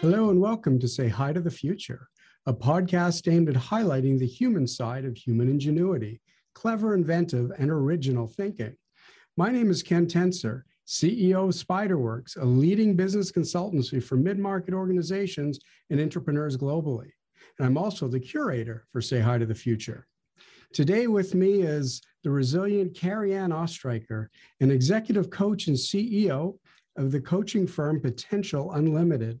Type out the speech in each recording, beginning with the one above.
Hello and welcome to Say Hi to the Future, a podcast aimed at highlighting the human side of human ingenuity, clever, inventive, and original thinking. My name is Ken Tencer, CEO of Spyder Works, a leading business consultancy for mid market organizations and entrepreneurs globally. And I'm also the curator for Say Hi to the Future. Today with me is the resilient Carrie Ann Ostreicher, an executive coach and CEO of the coaching firm Potential Unlimited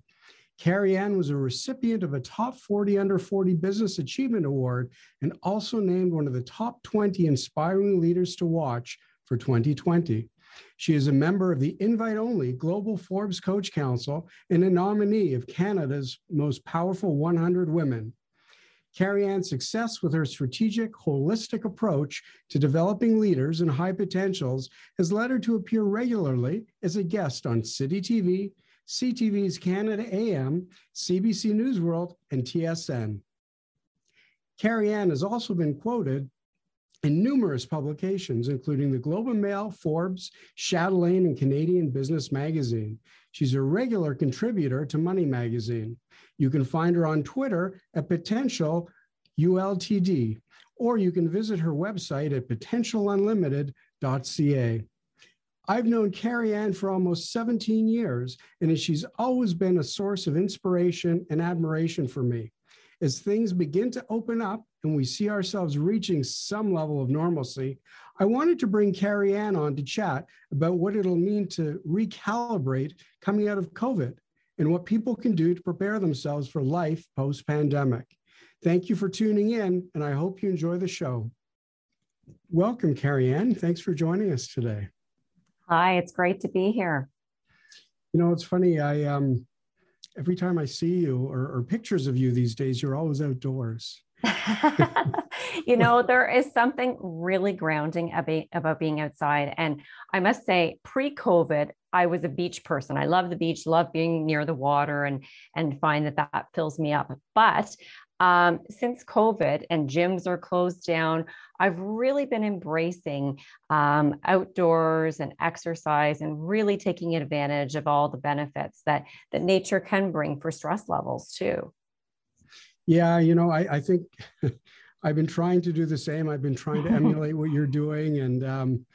Carrie Ann was a recipient of a Top 40 Under 40 Business Achievement Award and also named one of the top 20 inspiring leaders to watch for 2020. She is a member of the invite only Global Forbes Coach Council and a nominee of Canada's most powerful 100 women. Carrie Ann's success with her strategic, holistic approach to developing leaders and high potentials has led her to appear regularly as a guest on City TV, CTV's Canada AM, CBC News World, and TSN. Carrie Ann has also been quoted in numerous publications, including the Globe and Mail, Forbes, Chatelaine, and Canadian Business Magazine. She's a regular contributor to Money Magazine. You can find her on Twitter at Potential ULTD, or you can visit her website at potentialunlimited.ca. I've known Carrie Ann for almost 17 years, and she's always been a source of inspiration and admiration for me. As things begin to open up and we see ourselves reaching some level of normalcy, I wanted to bring Carrie Ann on to chat about what it'll mean to recalibrate coming out of COVID and what people can do to prepare themselves for life post pandemic. Thank you for tuning in, and I hope you enjoy the show. Welcome, Carrie Ann. Thanks for joining us today. Hi, it's great to be here. You know, it's funny. I um, every time I see you or, or pictures of you these days, you're always outdoors. you know, there is something really grounding about being outside. And I must say, pre-COVID, I was a beach person. I love the beach, love being near the water, and and find that that fills me up. But um, since COVID and gyms are closed down, I've really been embracing um, outdoors and exercise and really taking advantage of all the benefits that that nature can bring for stress levels too. Yeah, you know, I, I think I've been trying to do the same. I've been trying to emulate what you're doing, and um,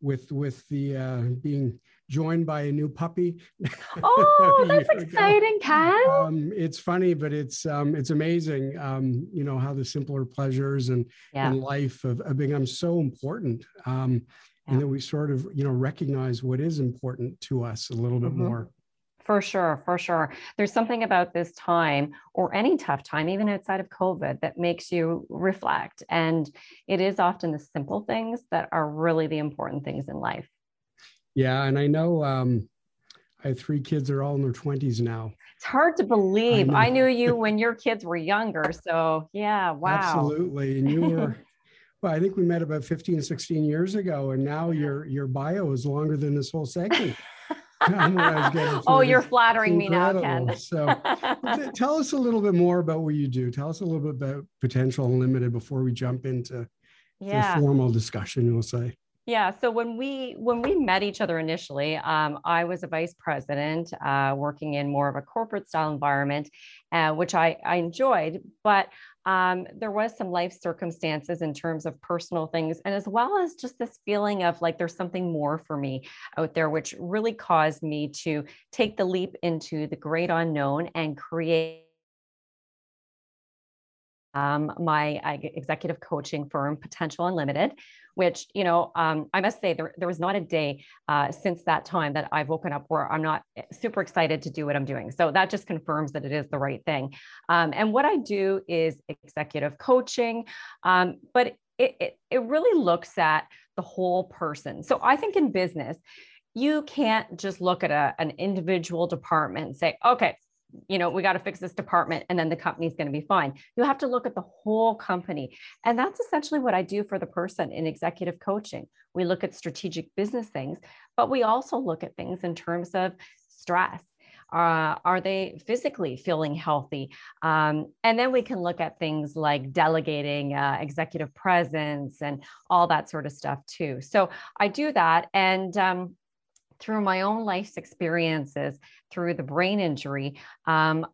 with with the uh, being joined by a new puppy. Oh, that's exciting, Ken. Um, it's funny, but it's um, it's amazing. Um, you know how the simpler pleasures and yeah. and life of, of become so important, um, yeah. and that we sort of you know recognize what is important to us a little bit mm-hmm. more. For sure, for sure. There's something about this time or any tough time, even outside of COVID, that makes you reflect. And it is often the simple things that are really the important things in life. Yeah, and I know um, I have three kids. They're all in their twenties now. It's hard to believe. I, I, knew you when your kids were younger. So yeah, wow. Absolutely, and you were. well, I think we met about 15, 16 years ago, and now your your bio is longer than this whole segment. oh, you're flattering me now, Ken. so, tell us a little bit more about what you do. Tell us a little bit about Potential Unlimited before we jump into yeah. the formal discussion. We'll say. Yeah. So when we when we met each other initially, um, I was a vice president uh, working in more of a corporate style environment, uh, which I, I enjoyed. But um, there was some life circumstances in terms of personal things, and as well as just this feeling of like there's something more for me out there, which really caused me to take the leap into the great unknown and create um, my uh, executive coaching firm, Potential Unlimited, which, you know, um, I must say there, there was not a day uh, since that time that I've woken up where I'm not eh, super excited to do what I'm doing. So that just confirms that it is the right thing. Um, and what I do is executive coaching, um, but it, it, it really looks at the whole person. So I think in business, you can't just look at a, an individual department and say, okay, you know, we got to fix this department and then the company's going to be fine. You have to look at the whole company. And that's essentially what I do for the person in executive coaching. We look at strategic business things, but we also look at things in terms of stress. Uh, are they physically feeling healthy? Um, and then we can look at things like delegating, uh, executive presence, and all that sort of stuff too. So I do that. And um, through my own life's experiences, through the brain injury, um,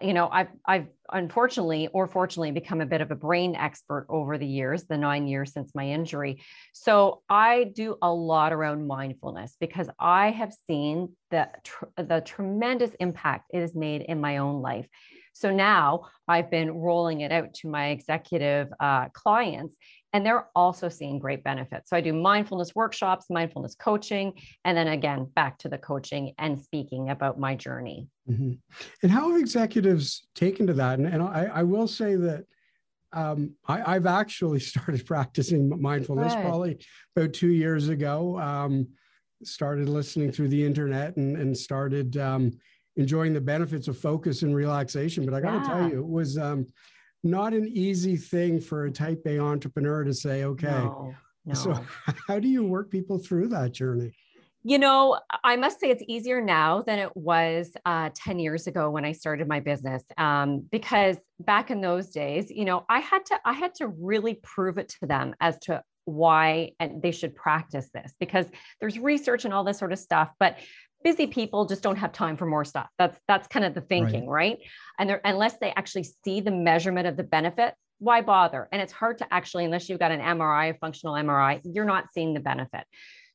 you know, I've I've unfortunately or fortunately become a bit of a brain expert over the years, the nine years since my injury. So I do a lot around mindfulness because I have seen the the tremendous impact it has made in my own life. So now I've been rolling it out to my executive uh, clients, and they're also seeing great benefits. So I do mindfulness workshops, mindfulness coaching, and then again, back to the coaching and speaking about my journey. Mm-hmm. And how have executives taken to that? And, and I, I will say that um, I, have actually started practicing mindfulness right. probably about two years ago. Um, started listening through the internet and, and started um, enjoying the benefits of focus and relaxation. But I got to yeah. tell you, it was um, not an easy thing for a type A entrepreneur to say, okay. No, no. So, how do you work people through that journey? You know, I must say it's easier now than it was uh, 10 years ago when I started my business. Um, because back in those days, you know, I had to I had to really prove it to them as to why and they should practice this because there's research and all this sort of stuff. But busy people just don't have time for more stuff. That's that's kind of the thinking, right? right? And they're unless they actually see the measurement of the benefit, why bother? And it's hard to actually, unless you've got an MRI, a functional MRI, you're not seeing the benefit.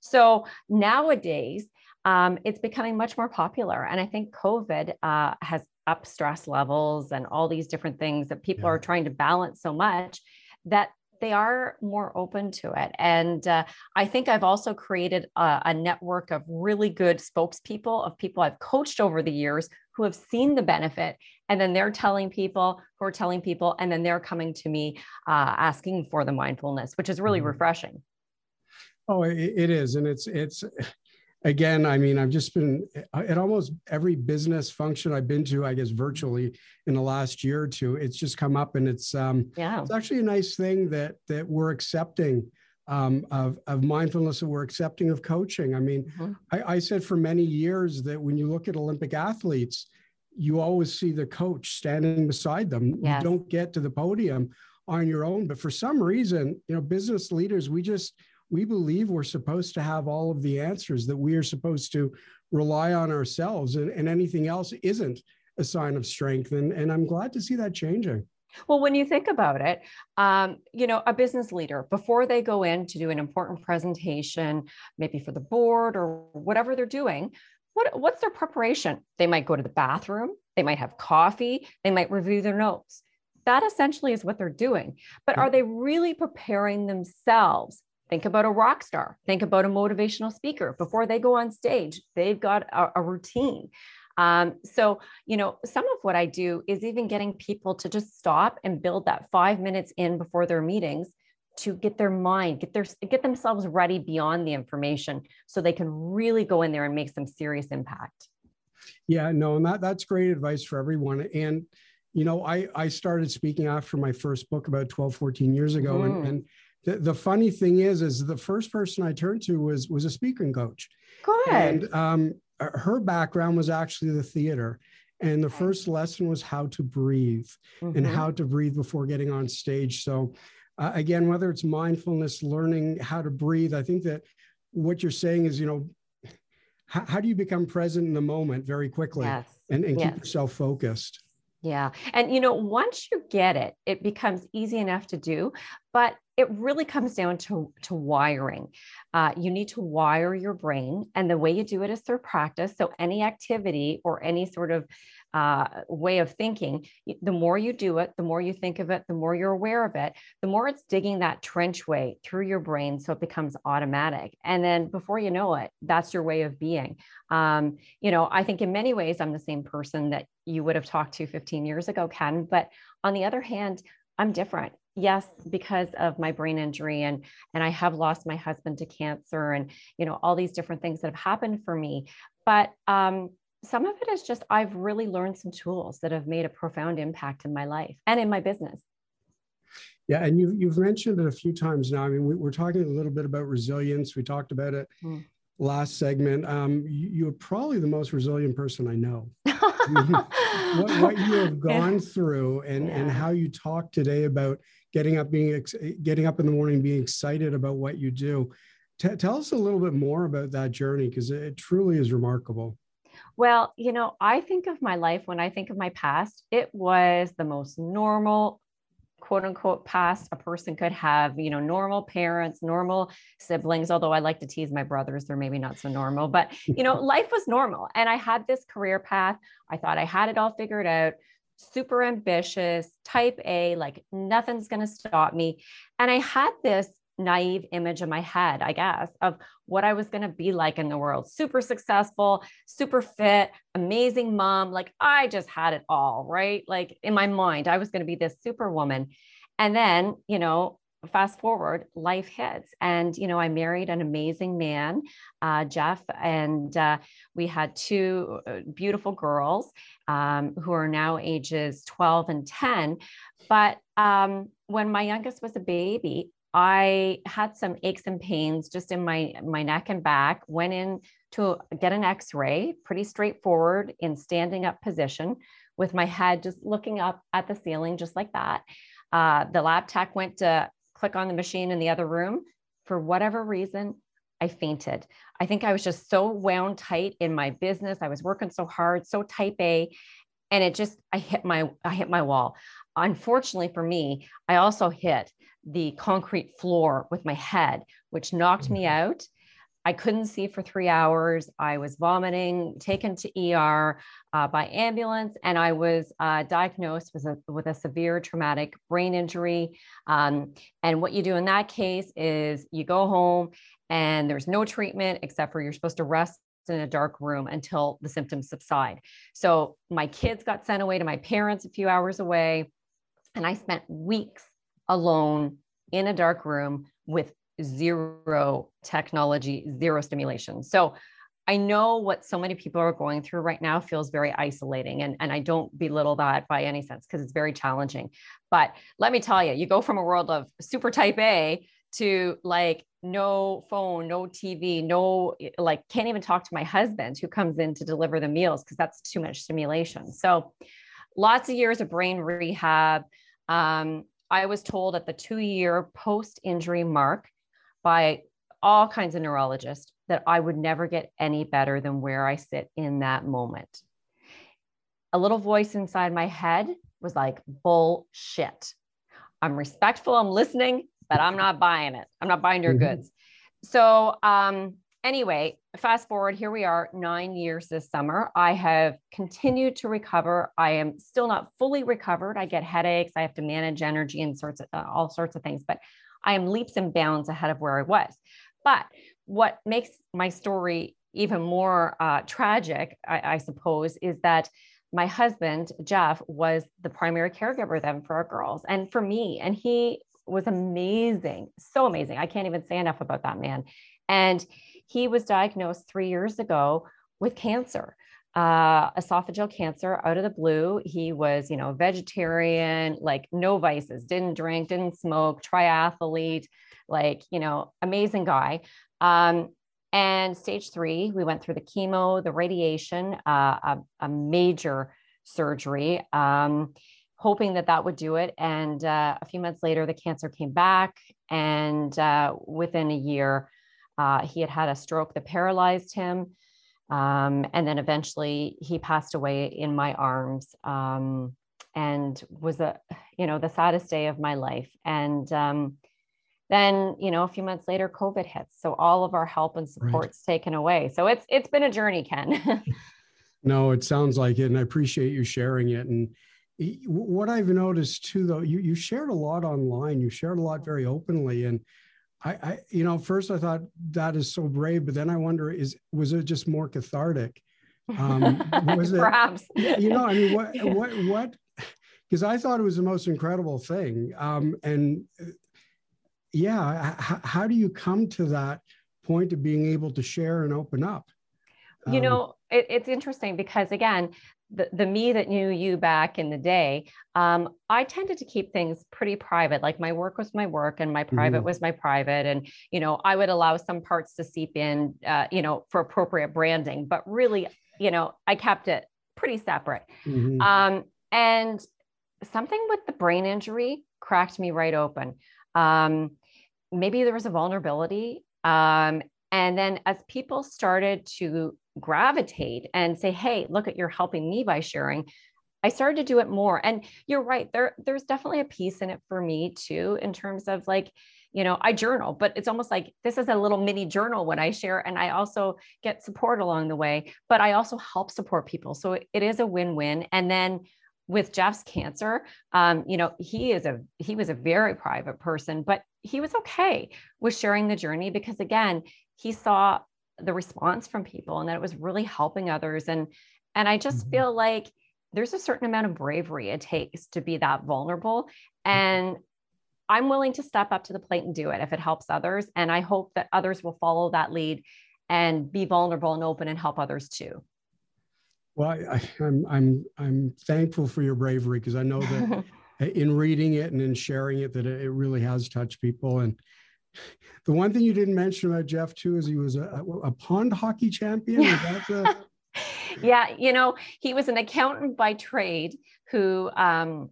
So nowadays, um, it's becoming much more popular. And I think COVID uh, has up stress levels and all these different things that people yeah. are trying to balance so much that they are more open to it. And uh, I think I've also created a, a, network of really good spokespeople of people I've coached over the years who have seen the benefit. And then they're telling people who are telling people, and then they're coming to me uh, asking for the mindfulness, which is really mm-hmm. refreshing. Oh, it, it is. And it's, it's, again, I mean, I've just been at almost every business function I've been to, I guess virtually in the last year or two, it's just come up and it's um yeah. it's actually a nice thing that that we're accepting um, of, of mindfulness and we're accepting of coaching. I mean, mm-hmm. I, I said for many years that when you look at Olympic athletes, you always see the coach standing beside them. Yes. You don't get to the podium on your own. But for some reason, you know, business leaders, we just we believe we're supposed to have all of the answers, that we are supposed to rely on ourselves, and, and anything else isn't a sign of strength. And, and I'm glad to see that changing. Well, when you think about it, um, you know, a business leader, before they go in to do an important presentation, maybe for the board or whatever they're doing, what, what's their preparation? They might go to the bathroom, they might have coffee, they might review their notes. That essentially is what they're doing. But are they really preparing themselves Think about a rock star. Think about a motivational speaker. Before they go on stage, they've got a, a routine. Um, so, you know, some of what I do is even getting people to just stop and build that five minutes in before their meetings to get their mind, get their get themselves ready beyond the information so they can really go in there and make some serious impact. Yeah, no, and that that's great advice for everyone. And you know, I I started speaking after my first book about 12, 14 years ago. Mm. And, and the, the funny thing is, is the first person I turned to was was a speaking coach. Good. And um, her background was actually the theater. And the first lesson was how to breathe mm-hmm. and how to breathe before getting on stage. So, uh, again, whether it's mindfulness, learning how to breathe, I think that what you're saying is, you know, how, how do you become present in the moment very quickly yes. and, and yes. keep yourself focused? Yeah. And, you know, once you get it, it becomes easy enough to do. But it really comes down to, to wiring. Uh, you need to wire your brain, and the way you do it is through practice. So, any activity or any sort of uh, way of thinking, the more you do it, the more you think of it, the more you're aware of it, the more it's digging that trench way through your brain so it becomes automatic. And then before you know it, that's your way of being. Um, you know, I think in many ways, I'm the same person that you would have talked to 15 years ago, Ken. But on the other hand, I'm different yes because of my brain injury and and i have lost my husband to cancer and you know all these different things that have happened for me. But um some of it is just i've really learned some tools that have made a profound impact in my life and in my business. Yeah and you've, you've mentioned it a few times now. I mean we, are talking a little bit about resilience. We talked about it mm. last segment. Um, you, are probably the most resilient person i know. What, what, you have gone through and, yeah. and how you talk today about getting up being getting up in the morning being excited about what you do T- tell us a little bit more about that journey because it truly is remarkable. Well, you know, I think of my life when I think of my past, it was the most normal, quote unquote past a person could have, you know, normal parents, normal siblings, although I like to tease my brothers, they're maybe not so normal, but you know, life was normal. And I had this career path. I thought I had it all figured out, super ambitious, type A, like nothing's going to stop me. And I had this naive image in my head, I guess, of what I was going to be like in the world. Super successful, super fit, amazing mom. Like I just had it all, right? Like in my mind, I was going to be this superwoman. And then, you know, fast forward, life hits. And, you know, I married an amazing man, uh, Jeff, and uh, we had two uh, beautiful girls um, who are now ages 12 and 10. But um, when my youngest was a baby, I had some aches and pains just in my my neck and back. Went in to get an X-ray, pretty straightforward in standing up position, with my head just looking up at the ceiling, just like that. Uh, the lab tech went to click on the machine in the other room. For whatever reason, I fainted. I think I was just so wound tight in my business. I was working so hard, so type A, and it just I hit my I hit my wall. Unfortunately for me, I also hit the concrete floor with my head, which knocked me mm-hmm. out. I couldn't see for three hours. I was vomiting, taken to ER uh, by ambulance, and I was uh, diagnosed with a, with a severe traumatic brain injury. Um, and what you do in that case is you go home and there's no treatment except for you're supposed to rest in a dark room until the symptoms subside. So my kids got sent away to my parents a few hours away, and I spent weeks alone in a dark room with zero technology, zero stimulation. So I know what so many people are going through right now feels very isolating. And, and I don't belittle that by any sense because it's very challenging. But let me tell you, you go from a world of super type A to like no phone, no TV, no, like can't even talk to my husband who comes in to deliver the meals because that's too much stimulation. So lots of years of brain rehab. Um, I was told at the two year post injury mark by all kinds of neurologists that I would never get any better than where I sit in that moment. A little voice inside my head was like, bullshit. I'm respectful, I'm listening, but I'm not buying it. I'm not buying your mm-hmm. goods. So, um, anyway, fast forward, here we are nine years this summer. I have continued to recover. I am still not fully recovered. I get headaches. I have to manage energy and sorts of uh, all sorts of things, but I am leaps and bounds ahead of where I was. But what makes my story even more uh, tragic, I, I suppose, is that my husband, Jeff, was the primary caregiver then for our girls and for me. And he was amazing, so amazing. I can't even say enough about that man. And he was diagnosed three years ago with cancer, uh, esophageal cancer out of the blue. He was, you know, vegetarian, like no vices, didn't drink, didn't smoke, triathlete, like, you know, amazing guy. Um, and stage three, we went through the chemo, the radiation, uh, a, a, major surgery, um, hoping that that would do it. And uh, a few months later, the cancer came back. And uh, within a year, uh, he had had a stroke that paralyzed him. Um, and then eventually he passed away in my arms um, and was a, you know, the saddest day of my life. And um, then, you know, a few months later, COVID hits. So all of our help and support's right. taken away. So it's, it's been a journey, Ken. no, it sounds like it. And I appreciate you sharing it. And what I've noticed too, though, you, you shared a lot online, you shared a lot very openly. And I, I, you know, first I thought that is so brave, but then I wonder, is was it just more cathartic? Um, was it, Perhaps. You know, I mean, what, what, what? Because I thought it was the most incredible thing. Um, and uh, yeah, h- how do you come to that point of being able to share and open up? You um, know, it, it's interesting because again, the, the me that knew you back in the day, um, I tended to keep things pretty private. Like my work was my work and my private mm-hmm. was my private. And, you know, I would allow some parts to seep in, uh, you know, for appropriate branding, but really, you know, I kept it pretty separate. Mm-hmm. Um, and something with the brain injury cracked me right open. Um, maybe there was a vulnerability Um, and then as people started to gravitate and say, hey, look at you're helping me by sharing, I started to do it more. And you're right, there, there's definitely a piece in it for me too, in terms of like, you know, I journal, but it's almost like this is a little mini journal when I share, and I also get support along the way, but I also help support people. So it is a win win. And then with Jeff's cancer, um, you know, he is a he was a very private person, but he was okay with sharing the journey because again, he saw the response from people and that it was really helping others. And and I just mm-hmm. feel like there's a certain amount of bravery it takes to be that vulnerable. Mm-hmm. And I'm willing to step up to the plate and do it if it helps others. And I hope that others will follow that lead and be vulnerable and open and help others too. Well, I, am I'm, I'm I'm thankful for your bravery because I know that in reading it and in sharing it that it really has touched people. And the one thing you didn't mention about Jeff too is he was a, a pond hockey champion. A... yeah, you know, he was an accountant by trade who um,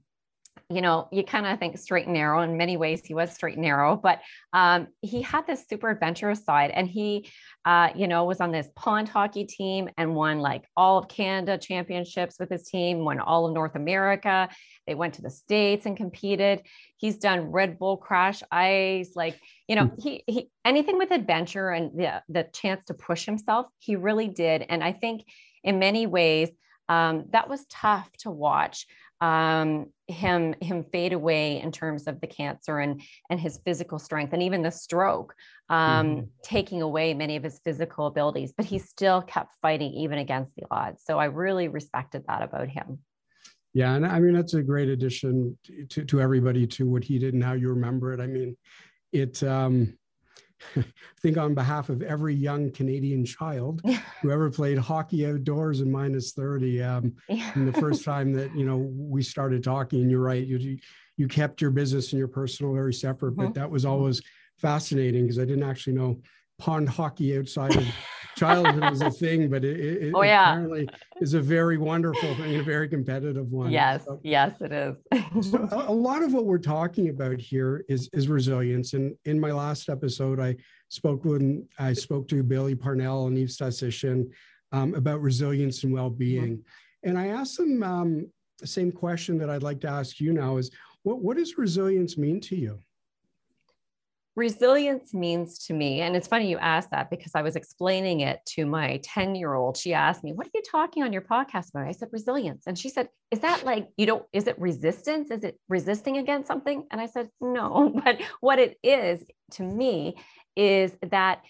you know, you kind of think straight and narrow. In many ways, he was straight and narrow, but um, he had this super adventurous side. And he, uh, you know, was on this pond hockey team and won like all of Canada championships with his team, won all of North America. They went to the States and competed. He's done Red Bull Crash Ice, like, you know, he, he anything with adventure and the, the chance to push himself, he really did. And I think in many ways, um, that was tough to watch um, him him fade away in terms of the cancer and and his physical strength and even the stroke um, mm-hmm. taking away many of his physical abilities but he still kept fighting even against the odds so i really respected that about him yeah and i mean that's a great addition to, to everybody to what he did and how you remember it i mean it um I think on behalf of every young Canadian child who ever played hockey outdoors in minus 30. Um, yeah. and the first time that, you know, we started talking, and you're right, you, you kept your business and your personal very separate, mm-hmm. but that was always fascinating because I didn't actually know pond hockey outside of childhood was a thing, but it, it oh, yeah. apparently is a very wonderful thing, a very competitive one. Yes, so, yes, it is. so a, a, lot of what we're talking about here is is resilience. And in my last episode, I spoke when I spoke to Bailey Parnell and Eve Stasishin um, about resilience and well-being. Mm-hmm. And I asked them um, the same question that I'd like to ask you now: is what what does resilience mean to you? Resilience means to me and it's funny you asked that because i was explaining it to my 10 year old she asked me what are you talking on your podcast about? I said resilience. And she said is that like you don't is it resistance? Is it resisting against something? And i said no but what it is to me is that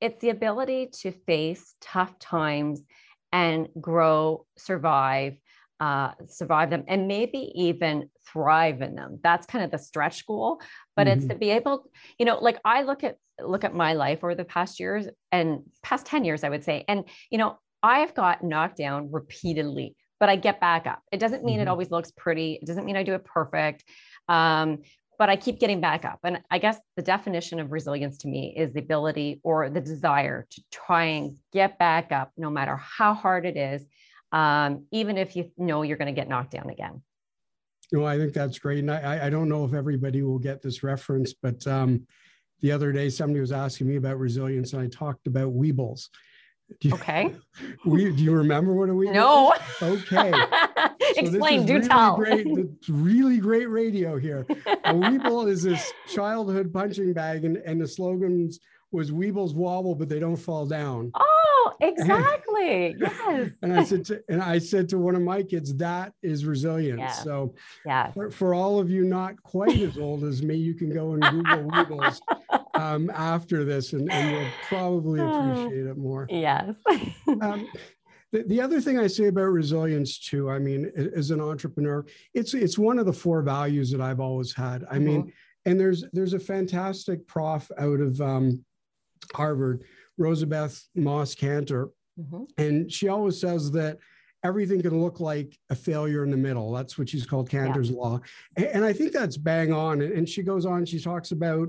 it's the ability to face tough times and grow survive uh, survive them and maybe even thrive in them that's kind of the stretch goal but mm-hmm. it's to be able you know like i look at look at my life over the past years and past 10 years i would say and you know i've got knocked down repeatedly but i get back up it doesn't mean mm-hmm. it always looks pretty it doesn't mean i do it perfect um, but i keep getting back up and i guess the definition of resilience to me is the ability or the desire to try and get back up no matter how hard it is um, even if you know you're going to get knocked down again. No, I think that's great. And I, I don't know if everybody will get this reference, but um, the other day somebody was asking me about resilience and I talked about Weebles. Do you, okay. We, do you remember what a Weeble No. Is? Okay. So Explain, do really tell. Great, it's really great radio here. A Weeble is this childhood punching bag and, and the slogans was Weebles wobble, but they don't fall down. Oh, exactly. yes. And I said to, and I said to one of my kids, that is resilience. Yeah. So yeah. For, for, all of you not quite as old as me, you can go and Google Weebles um, after this and, and, you'll probably appreciate it more. Yes. um, the, the other thing I say about resilience too, I mean, as an entrepreneur, it's it's one of the four values that I've always had. I mm-hmm. mean, and there's there's a fantastic prof out of um, Harvard, Rosabeth Moss Kanter. mm-hmm. and she always says that everything can look like a failure in the middle. That's what she's called Kanter's yeah. law, and, I think that's bang on. And she goes on. She talks about.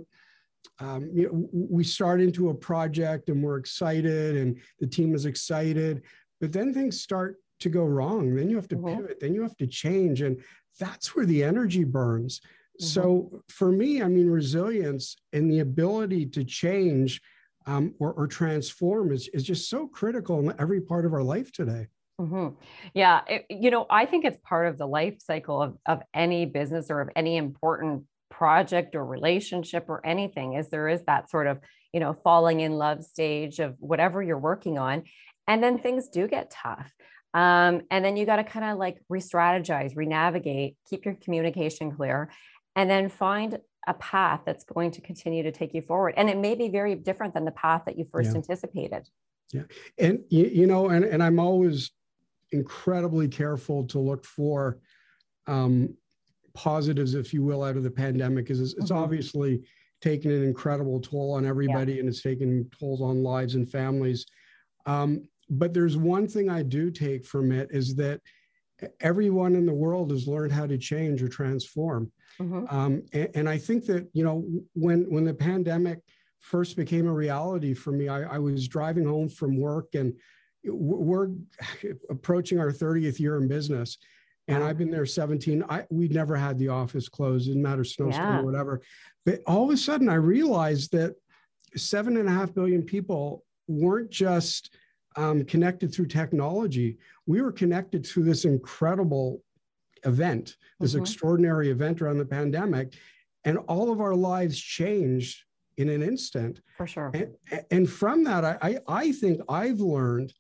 Um, you know, we start into a project and we're excited and the team is excited, but then things start to go wrong. Then you have to mm-hmm. pivot, then you have to change. And that's where the energy burns. Mm-hmm. So for me, I mean, resilience and the ability to change um, or, or transform is, is just so critical in every part of our life today. Mm-hmm. Yeah, it, you know, I think it's part of the life cycle of, of any business or of any important project or relationship or anything is there is that sort of you know falling in love stage of whatever you're working on and then things do get tough um, and then you got to kind of like re-strategize re-navigate keep your communication clear and then find a path that's going to continue to take you forward and it may be very different than the path that you first yeah. anticipated yeah and you, you know and, and i'm always incredibly careful to look for um, positives, if you will, out of the pandemic is it's, mm-hmm. obviously taken an incredible toll on everybody yeah. and it's taken tolls on lives and families. Um, but there's one thing I do take from it is that everyone in the world has learned how to change or transform. Mm-hmm. Um, and, and, I think that, you know, when, when the pandemic first became a reality for me, I, I was driving home from work and we're approaching our 30th year in business and I've been there 17. I we'd never had the office closed, didn't matter snowstorm yeah. or whatever. But all of a sudden I realized that seven and a half billion people weren't just um, connected through technology. We were connected through this incredible event, this mm-hmm. extraordinary event around the pandemic. And all of our lives changed in an instant. For sure. And, and from that, I, I, I think I've learned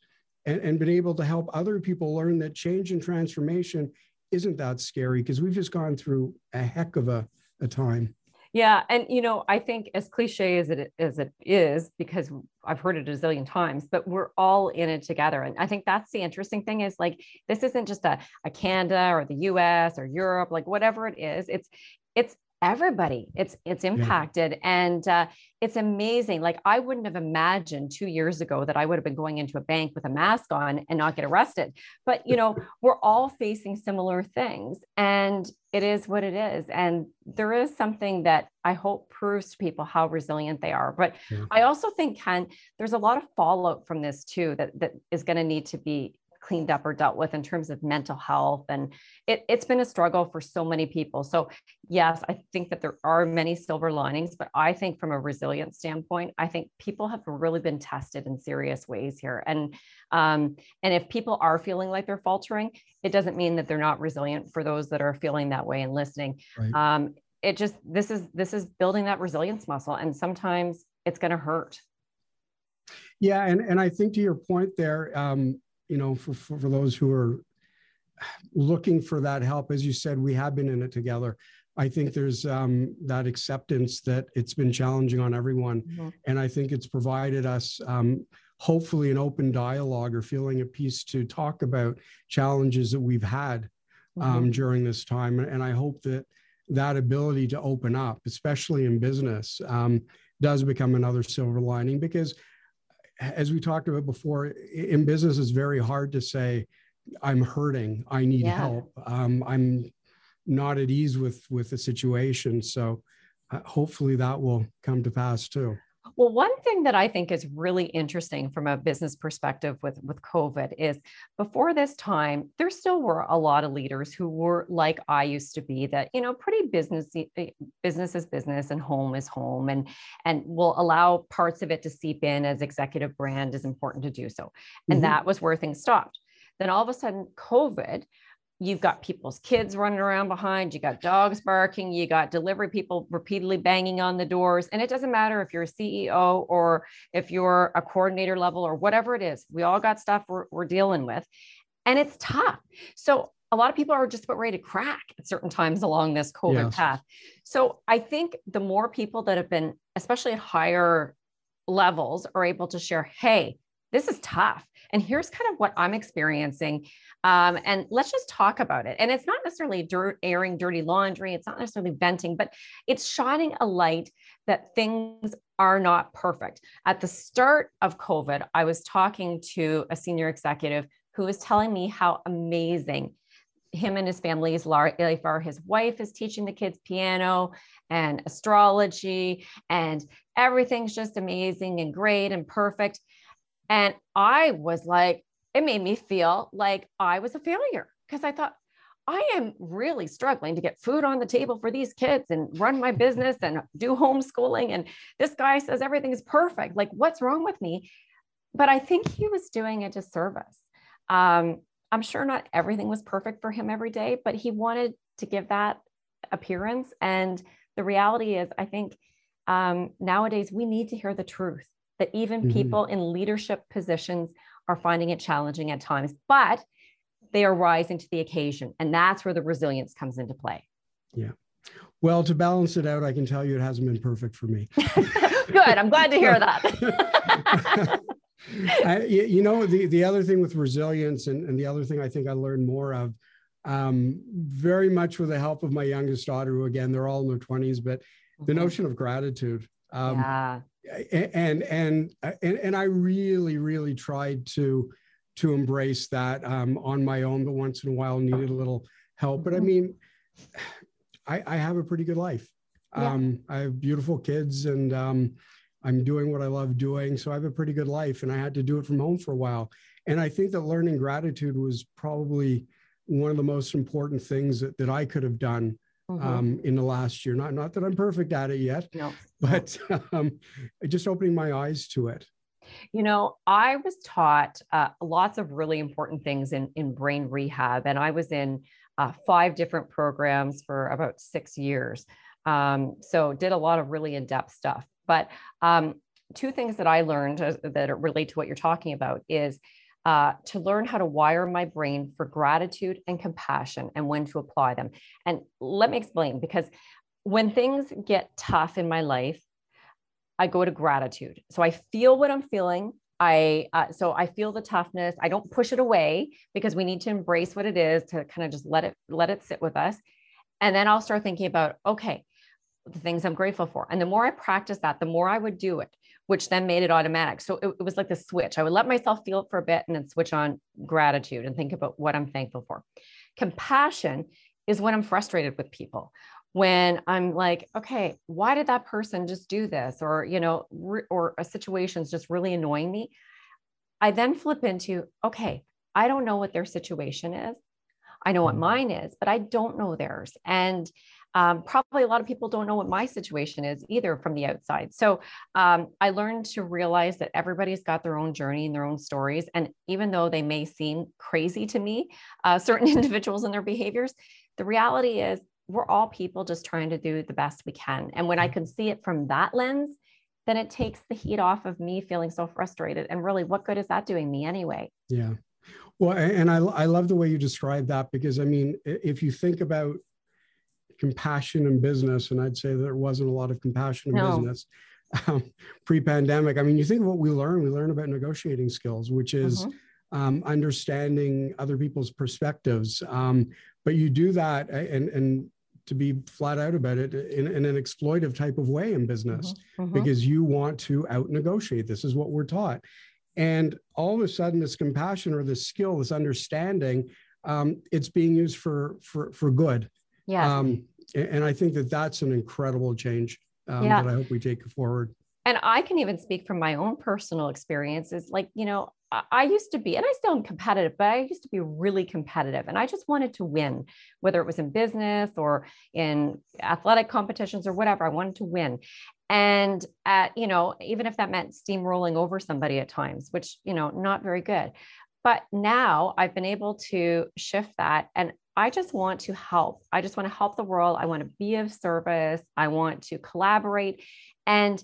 and, and been able to help other people learn that change and transformation isn't that scary because we've just gone through a heck of a, a time. Yeah, and you know, I think as cliche as it as it is, because I've heard it a zillion times, but we're all in it together. And I think that's the interesting thing is like this isn't just a, a Canada or the US or Europe, like whatever it is, it's it's everybody. It's it's impacted yeah. and uh, it's amazing. Like i wouldn't have imagined two years ago that i would have been going into a bank with a mask on and not get arrested. But you know we're all facing similar things and it is what it is. And there is something that i hope proves to people how resilient they are. But yeah. i also think ken there's a lot of fallout from this too that that is going to need to be cleaned up or dealt with in terms of mental health. And it, it's been a struggle for so many people. So, yes, I think that there are many silver linings, but I think from a resilience standpoint, I think people have really been tested in serious ways here. And um, and if people are feeling like they're faltering, it doesn't mean that they're not resilient for those that are feeling that way and listening. Right. Um, it just this is this is building that resilience muscle, and sometimes it's going to hurt. Yeah, and and I think to your point there, um, you know, for, for, for those who are looking for that help, as you said, we have been in it together. I think there's um, that acceptance that it's been challenging on everyone. Mm-hmm. And I think it's provided us, um, hopefully, an open dialogue or feeling at peace to talk about challenges that we've had um, mm-hmm. during this time. And I hope that that ability to open up, especially in business, um, does become another silver lining because as we talked about before, in business, it's very hard to say, I'm hurting, I need yeah. help, um, I'm not at ease with with the situation. So uh, hopefully that will come to pass too. Well, one thing that I think is really interesting from a business perspective with, with COVID is before this time, there still were a lot of leaders who were like I used to be that, you know, pretty business eh, business is business and home is home and and will allow parts of it to seep in as executive brand is important to do so. And mm-hmm. that was where things stopped. Then all of a sudden, COVID you've got people's kids running around behind, you got dogs barking, you got delivery people repeatedly banging on the doors. And it doesn't matter if you're a CEO or if you're a coordinator level or whatever it is, we all got stuff we're, we're dealing with. And it's tough. So a lot of people are just about ready to crack at certain times along this COVID yes. path. So I think the more people that have been, especially at higher levels, are able to share, hey, this is tough. And here's kind of what I'm experiencing. Um, and let's just talk about it. And it's not necessarily dirt, airing dirty laundry, it's not necessarily venting, but it's shining a light that things are not perfect. At the start of COVID, I was talking to a senior executive who was telling me how amazing him and his family's life are. His wife is teaching the kids piano and astrology, and everything's just amazing and great and perfect. And I was like, it made me feel like I was a failure because I thought, I am really struggling to get food on the table for these kids and run my business and do homeschooling. And this guy says everything is perfect. Like, what's wrong with me? But I think he was doing a disservice. Um, I'm sure not everything was perfect for him every day, but he wanted to give that appearance. And the reality is, I think um, nowadays we need to hear the truth that even mm-hmm. people in leadership positions are finding it challenging at times, but they are rising to the occasion. And that's where the resilience comes into play. Yeah. Well, to balance it out, I can tell you it hasn't been perfect for me. Good. I'm glad to hear that. I, you know, the, the other thing with resilience, and, and the other thing I think I learned more of, um, very much with the help of my youngest daughter, who again, they're all in their 20s, but the mm-hmm. notion of gratitude. Um, yeah. And, and, and, and I really, really tried to, to embrace that um, on my own, but once in a while needed a little help. But I mm-hmm. mean, I, I have a pretty good life. Yeah. Um, I have beautiful kids and um, I'm doing what I love doing. So I have a pretty good life and I had to do it from home for a while. And I think that learning gratitude was probably one of the most important things that, that I could have done mm-hmm. um, in the last year. Not, not that I'm perfect at it yet, no. but um, just opening my eyes to it. You know, I was taught uh, lots of really important things in, in brain rehab, and I was in uh, five different programs for about six years. Um, so, did a lot of really in depth stuff. But um, two things that I learned uh, that relate to what you're talking about is uh, to learn how to wire my brain for gratitude and compassion and when to apply them. And let me explain because when things get tough in my life, I go to gratitude. So I feel what I'm feeling. I uh, so I feel the toughness. I don't push it away because we need to embrace what it is to kind of just let it let it sit with us. And then I'll start thinking about okay, the things I'm grateful for. And the more I practice that, the more I would do it, which then made it automatic. So it, it was like the switch. I would let myself feel it for a bit and then switch on gratitude and think about what I'm thankful for. Compassion is when I'm frustrated with people when I'm like, okay, why did that person just do this? Or, you know, re- or a situation's just really annoying me. I then flip into, okay, I don't know what their situation is. I know what mm-hmm. mine is, but I don't know theirs. And um, probably a lot of people don't know what my situation is either from the outside. So um, I learned to realize that everybody's got their own journey and their own stories. And even though they may seem crazy to me, uh, certain individuals and their behaviors, the reality is we're all people just trying to do the best we can. And when I can see it from that lens, then it takes the heat off of me feeling so frustrated. And really, what good is that doing me anyway? Yeah. Well, and I, I love the way you describe that because I mean, if you think about compassion in business, and I'd say there wasn't a lot of compassion in no. business um, pre-pandemic. I mean, you think of what we learn. We learn about negotiating skills, which is mm-hmm. um, understanding other people's perspectives. Um, but you do that, and and to be flat out about it in, in an exploitive type of way in business mm-hmm. Mm-hmm. because you want to out negotiate. This is what we're taught. And all of a sudden, this compassion or this skill, this understanding, um, it's being used for for for good. Yeah. Um, and I think that that's an incredible change um, yeah. that I hope we take forward. And I can even speak from my own personal experiences. Like, you know, I used to be, and I still am competitive, but I used to be really competitive and I just wanted to win, whether it was in business or in athletic competitions or whatever. I wanted to win. And at, you know, even if that meant steamrolling over somebody at times, which, you know, not very good. But now I've been able to shift that and I just want to help. I just want to help the world. I want to be of service. I want to collaborate. And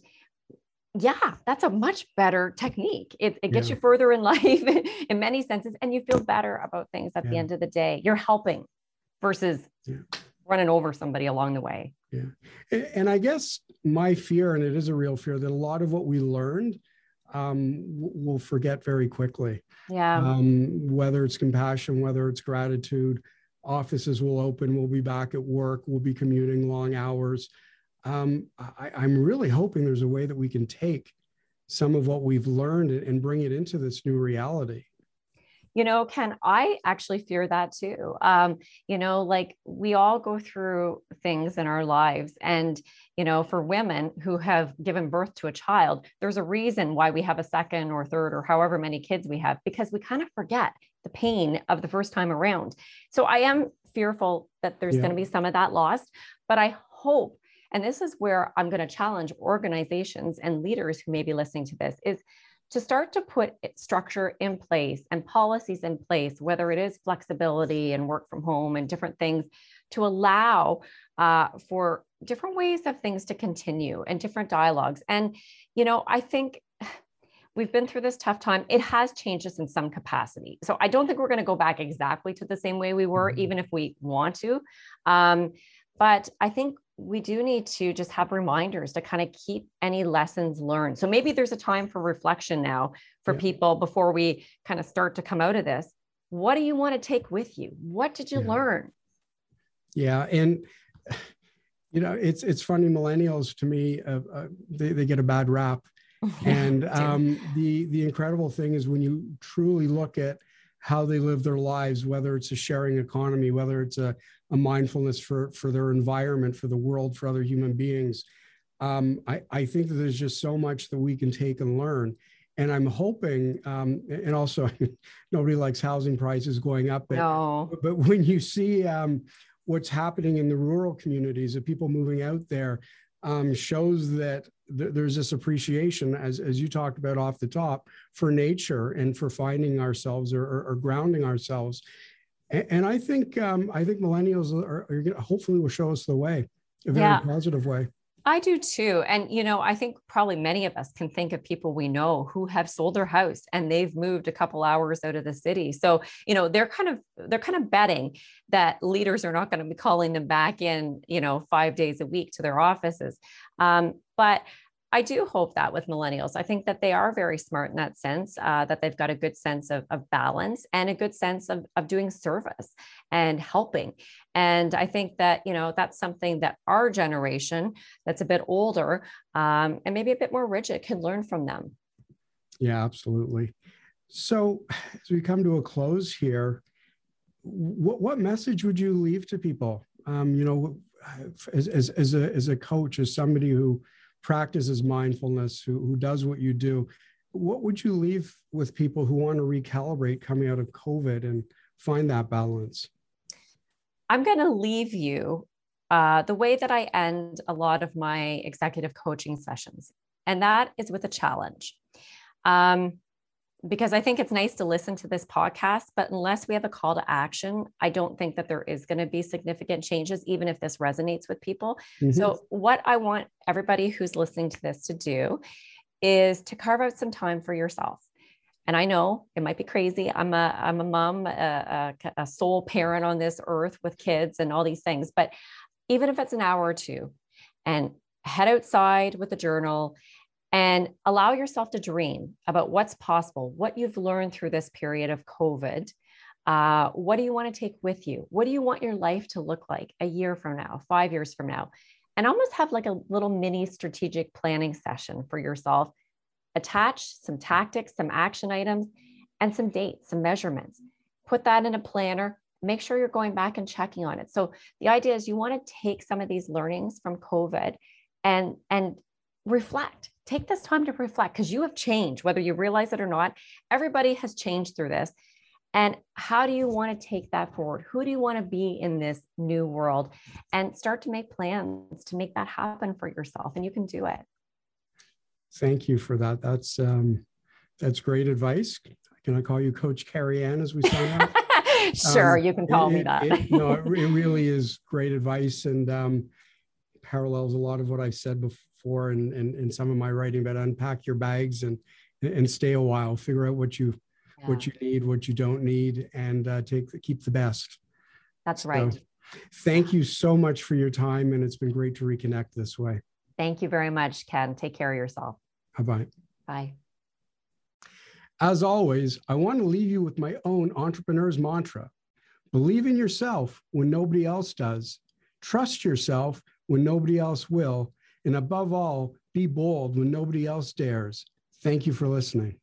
yeah, that's a much better technique. It, it gets yeah. you further in life in many senses, and you feel better about things at yeah. the end of the day. You're helping versus yeah. running over somebody along the way. Yeah. And I guess my fear, and it is a real fear, that a lot of what we learned um, we'll forget very quickly. Yeah. Um, whether it's compassion, whether it's gratitude, offices will open, we'll be back at work, we'll be commuting long hours. Um, I, I'm really hoping there's a way that we can take some of what we've learned and bring it into this new reality you know ken i actually fear that too um, you know like we all go through things in our lives and you know for women who have given birth to a child there's a reason why we have a second or third or however many kids we have because we kind of forget the pain of the first time around so i am fearful that there's yeah. going to be some of that lost. But I hope, and this is where I'm going to challenge organizations and leaders who may be listening to this, is to start to put structure in place and policies in place, whether it is flexibility and work from home and different things, to allow uh, for different ways of things to continue and different dialogues. And, you know, I think we've been through this tough time. It has changed us in some capacity. So I don't think we're going to go back exactly to the same way we were, mm-hmm. even if we want to. Um, but I think we do need to just have reminders to kind of keep any lessons learned. So maybe there's a time for reflection now for yeah. people before we kind of start to come out of this. What do you want to take with you? What did you yeah. learn? Yeah, and you know, it's it's funny. Millennials to me, uh, uh, they they get a bad rap, and um, the the incredible thing is when you truly look at how they live their lives, whether it's a sharing economy, whether it's a, a mindfulness for, for their environment, for the world, for other human beings. Um, I, I think that there's just so much that we can take and learn. And I'm hoping, um, and also nobody likes housing prices going up. But, no. but when you see um, what's happening in the rural communities of people moving out there, um, shows that th- there's this appreciation, as, as you talked about off the top, for nature and for finding ourselves or, or, or grounding ourselves. And, and I think um, I think millennials are, are gonna, hopefully will show us the way, a very yeah. positive way. I do too. And, you know, I think probably many of us can think of people we know who have sold their house and they've moved a couple hours out of the city. So, you know, they're kind of, they're kind of betting that leaders are not going to be calling them back in, you know, five days a week to their offices. Um, but I do hope that with millennials, I think that they are very smart in that sense, uh, that they've got a good sense of, of balance and a good sense of, of doing service and helping. And I think that, you know, that's something that our generation that's a bit older um, and maybe a bit more rigid can learn from them. Yeah, absolutely. So as we come to a close here, what, what message would you leave to people? Um, you know, as, as, as, a, as a coach, as somebody who, practices mindfulness, who, who does what you do, what would you leave with people who want to recalibrate coming out of COVID and find that balance? I'm going to leave you uh, the way that I end a lot of my executive coaching sessions, and that is with a challenge. Um, because I think it's nice to listen to this podcast, but unless we have a call to action, I don't think that there is going to be significant changes, even if this resonates with people. Mm-hmm. So, what I want everybody who's listening to this to do is to carve out some time for yourself. And I know it might be crazy. I'm a I'm a mom, a, a, a sole parent on this earth with kids and all these things. But even if it's an hour or two, and head outside with a journal and allow yourself to dream about what's possible, what you've learned through this period of COVID. Uh, what do you want to take with you? What do you want your life to look like a year from now, five years from now? And almost have like a little mini strategic planning session for yourself. Attach some tactics, some action items, and some dates, some measurements. Put that in a planner. Make sure you're going back and checking on it. So the idea is you want to take some of these learnings from COVID and and reflect take this time to reflect because you have changed, whether you realize it or not. Everybody has changed through this. And how do you want to take that forward? Who do you want to be in this new world? And start to make plans to make that happen for yourself. And you can do it. Thank you for that. That's um, that's great advice. Can I call you Coach Carrie Ann as we sign off? sure, um, you can call it, me that. it, no, it, really is great advice and um, parallels a lot of what I said before for in, in, in some of my writing, but unpack your bags and and stay a while, figure out what you yeah. what you need, what you don't need, and uh, take keep the best. That's right. So, thank you so much for your time, and it's been great to reconnect this way. Thank you very much, Ken. Take care of yourself. Bye bye. Bye. As always, I want to leave you with my own entrepreneur's mantra believe in yourself when nobody else does, trust yourself when nobody else will, and above all, be bold when nobody else dares. Thank you for listening.